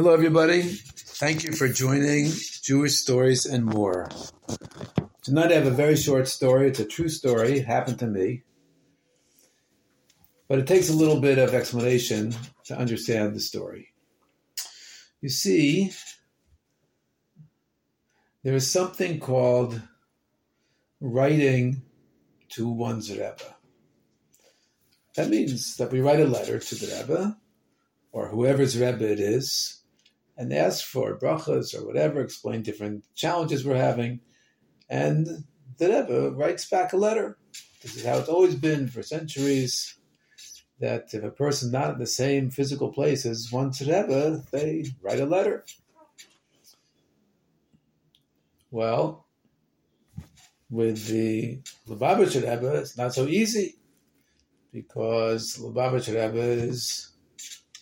Hello, everybody. Thank you for joining Jewish Stories and More. Tonight I have a very short story. It's a true story. It happened to me. But it takes a little bit of explanation to understand the story. You see, there is something called writing to one's Rebbe. That means that we write a letter to the Rebbe, or whoever's Rebbe it is, and ask for brachas or whatever, explain different challenges we're having, and the Rebbe writes back a letter. This is how it's always been for centuries. That if a person not in the same physical place as one's Rebbe, they write a letter. Well, with the Lubavitcher Rebbe, it's not so easy because Lubavitcher Rebbe is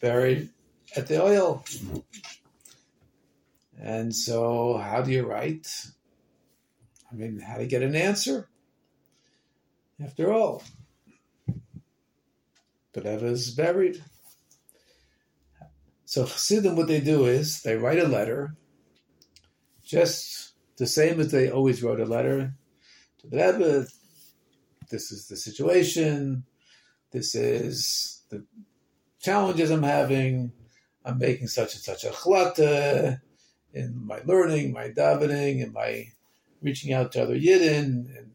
buried at the Ohel. And so, how do you write? I mean, how to get an answer? After all, Rebbe is buried. So Chassidim, what they do is they write a letter, just the same as they always wrote a letter to the Rebbe. This is the situation. This is the challenges I'm having. I'm making such and such a chlata in my learning, my davening, and my reaching out to other yidden and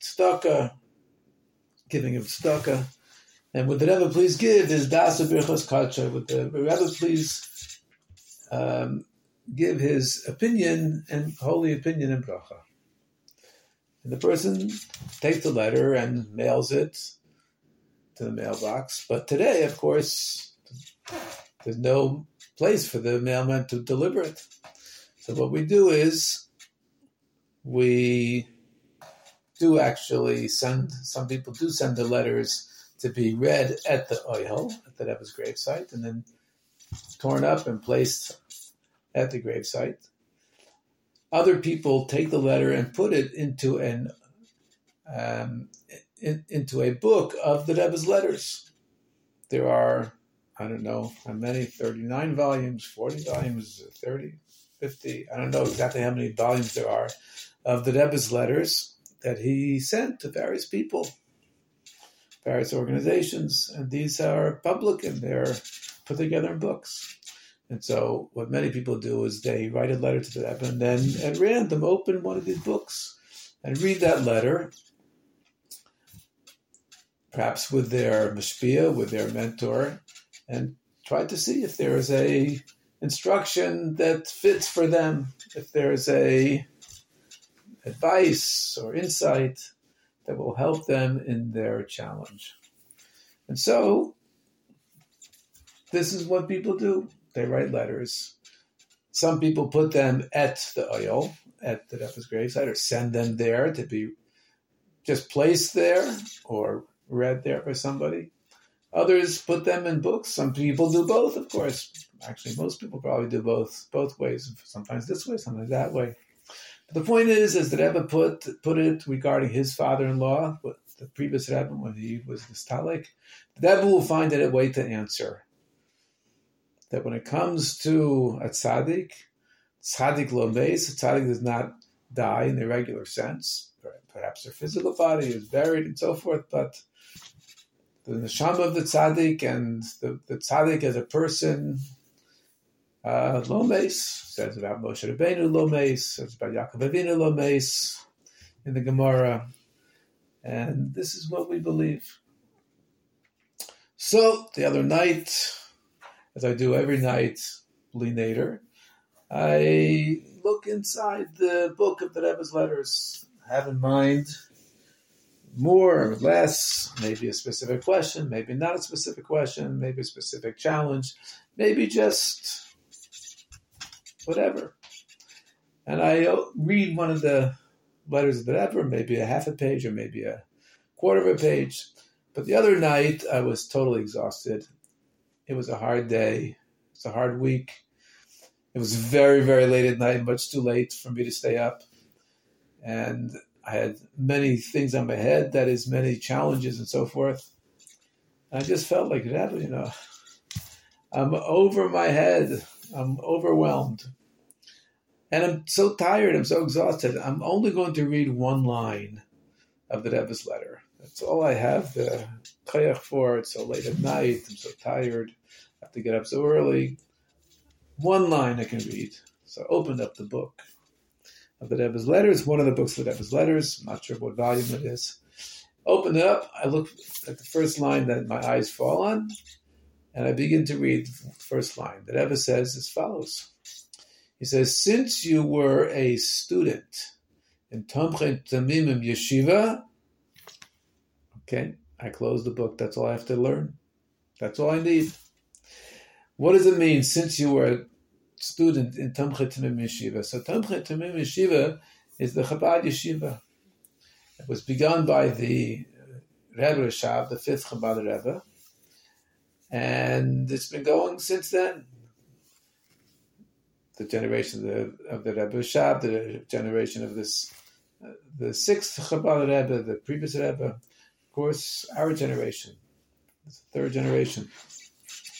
tzedakah, giving him tzedakah. And would the Rebbe please give his dasa birchas kacha? Would the Rebbe please um, give his opinion and holy opinion in bracha? And the person takes the letter and mails it to the mailbox. But today, of course, there's no place for the mailman to deliver it. So what we do is we do actually send, some people do send the letters to be read at the Ohel, at the Rebbe's gravesite, and then torn up and placed at the gravesite. Other people take the letter and put it into an um, in, into a book of the Rebbe's letters. There are, I don't know how many, 39 volumes, 40 volumes, 30, 50, I don't know exactly how many volumes there are of the Rebbe's letters that he sent to various people, various organizations, and these are public and they're put together in books. And so, what many people do is they write a letter to the Rebbe and then at random open one of these books and read that letter perhaps with their mashpia, with their mentor, and try to see if there is a instruction that fits for them, if there is a advice or insight that will help them in their challenge. And so, this is what people do. They write letters. Some people put them at the Ohel, at the Rebbe's gravesite, or send them there to be just placed there or read there by somebody. Others put them in books. Some people do both, of course. Actually, most people probably do both both ways. Sometimes this way, sometimes that way. But the point is, as the Rebbe put put it regarding his father-in-law, the previous Rebbe when he was Nistalik. The Rebbe will find a way to answer that when it comes to a tzaddik, tzaddik lo meis, a tzaddik does not die in the regular sense. Perhaps their physical body is buried and so forth, but the neshama of the tzaddik and the, the tzaddik as a person. Uh, lo meis says about Moshe Rabbeinu lo meis, says about Yaakov Avinu lo meis in the Gemara, and this is what we believe. So the other night, as I do every night, Nader, I look inside the book of the Rebbe's letters. Have in mind more or less, maybe a specific question, maybe not a specific question, maybe a specific challenge, maybe just whatever. And I uh, read one of the letters whatever, maybe a half a page or maybe a quarter of a page. But the other night, I was totally exhausted. It was a hard day. It's a hard week. It was very, very late at night, much too late for me to stay up. And I had many things on my head, that is, many challenges and so forth. I just felt like that, you know, I'm over my head I'm overwhelmed. And I'm so tired, I'm so exhausted. I'm only going to read one line of the Rebbe's letter. That's all I have the koyach for. It's so late at night. I'm so tired. I have to get up so early. One line I can read. So I opened up the book of the Rebbe's letters, one of the books of the Rebbe's letters. I'm not sure what volume it is. Open it up. I look at the first line that my eyes fall on, and I begin to read the first line. The Rebbe says as follows. He says, Since you were a student in Tomchei Temimim Yeshiva, okay, I close the book. That's all I have to learn. That's all I need. What does it mean since you were a student in Tomchei Temimim Yeshiva? So Tomchei Temimim Yeshiva is the Chabad Yeshiva. It was begun by the uh, Rebbe Rashab, the fifth Chabad Rebbe, and it's been going since then the generation of the, of the Rebbe Rashab, the generation of this, uh, the sixth Chabad Rebbe, the previous Rebbe, of course, our generation, the third generation.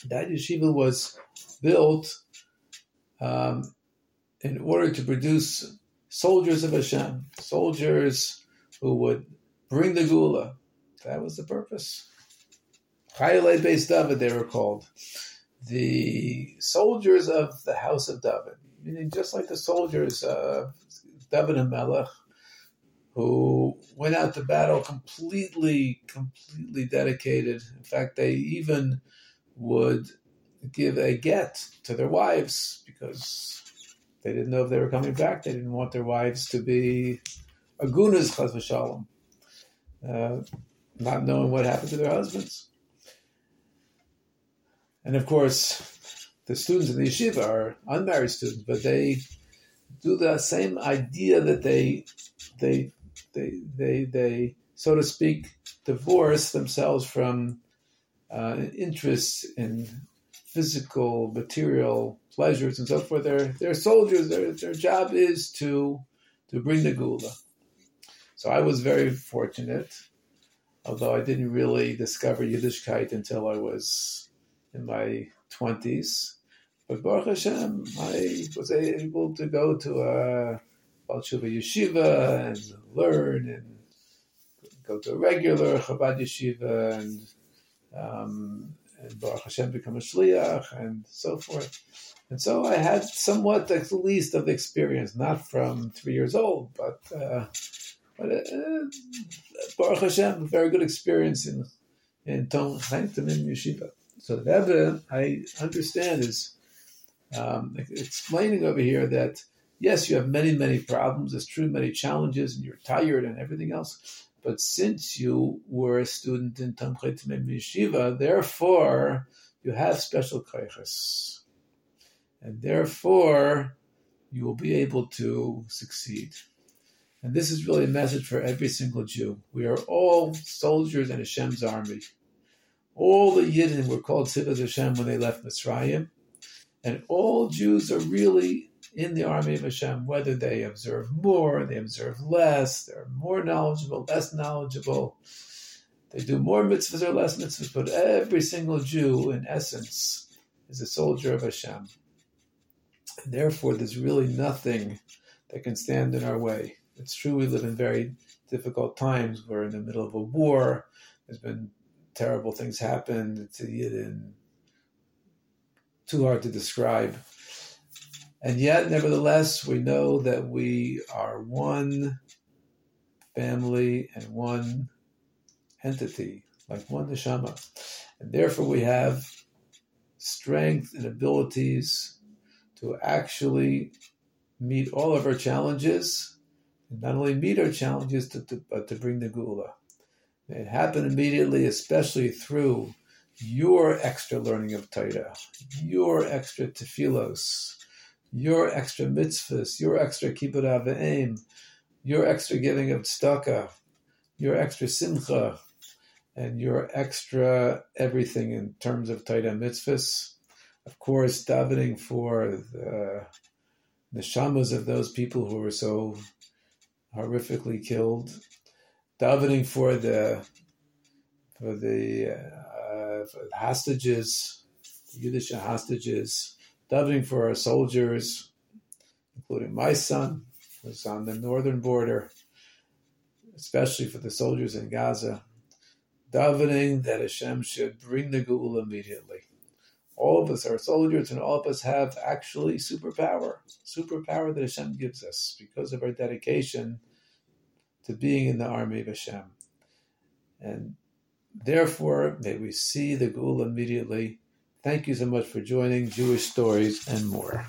That yeshiva was built um, in order to produce soldiers of Hashem, soldiers who would bring the Geula. That was the purpose. Chayalei Beis David, they were called the soldiers of the house of David, meaning just like the soldiers of David HaMelech, who went out to battle completely, completely dedicated. In fact, they even would give a get to their wives because they didn't know if they were coming back. They didn't want their wives to be agunas, chas v'shalom, uh, not knowing what happened to their husbands. And of course, the students in the yeshiva are unmarried students, but they do the same idea that they they they they they so to speak divorce themselves from uh, interests in physical material pleasures and so forth. They're they're soldiers. Their their job is to to bring the geula. So I was very fortunate, although I didn't really discover Yiddishkeit until I was in my 20s. But Baruch Hashem, I was able to go to a Baal yeshiva and learn and go to a regular Chabad yeshiva and, um, and Baruch Hashem become a shliach and so forth. And so I had somewhat at least of experience, not from three years old, but uh, but uh, Baruch Hashem, very good experience in in Tom Chaim Yeshiva. So the Rebbe, I understand, is um, explaining over here that yes, you have many, many problems. It's true, many challenges, and you're tired and everything else. But since you were a student in Tamchet Yeshiva, therefore you have special kaiches, and therefore you will be able to succeed. And this is really a message for every single Jew. We are all soldiers in Hashem's army. All the Yidden were called Tzivos Hashem when they left Mitzrayim, and all Jews are really in the army of Hashem, whether they observe more, they observe less, they're more knowledgeable, less knowledgeable, they do more mitzvahs or less mitzvahs, but every single Jew, in essence, is a soldier of Hashem. And therefore, there's really nothing that can stand in our way. It's true we live in very difficult times. We're in the middle of a war. There's been terrible things happen to Yidden. Too hard to describe. And yet, nevertheless, we know that we are one family and one entity, like one neshama. And therefore, we have strength and abilities to actually meet all of our challenges, and not only meet our challenges, to, to, but to bring the geula. It happened immediately, especially through your extra learning of Torah, your extra tefillos, your extra mitzvahs, your extra kibbud av v'em, your extra giving of tzedakah, your extra simcha, and your extra everything in terms of Torah mitzvahs. Of course, davening for the neshamas of those people who were so horrifically killed davening for the for the, uh, for hostages, Yiddish hostages davening for our soldiers, including my son, who's on the northern border, especially for the soldiers in Gaza, davening that Hashem should bring the Geula immediately. All of us are soldiers, and all of us have actually superpower, superpower that Hashem gives us because of our dedication to being in the army of Hashem. And therefore, may we see the Geula immediately. Thank you so much for joining Jewish Stories and more.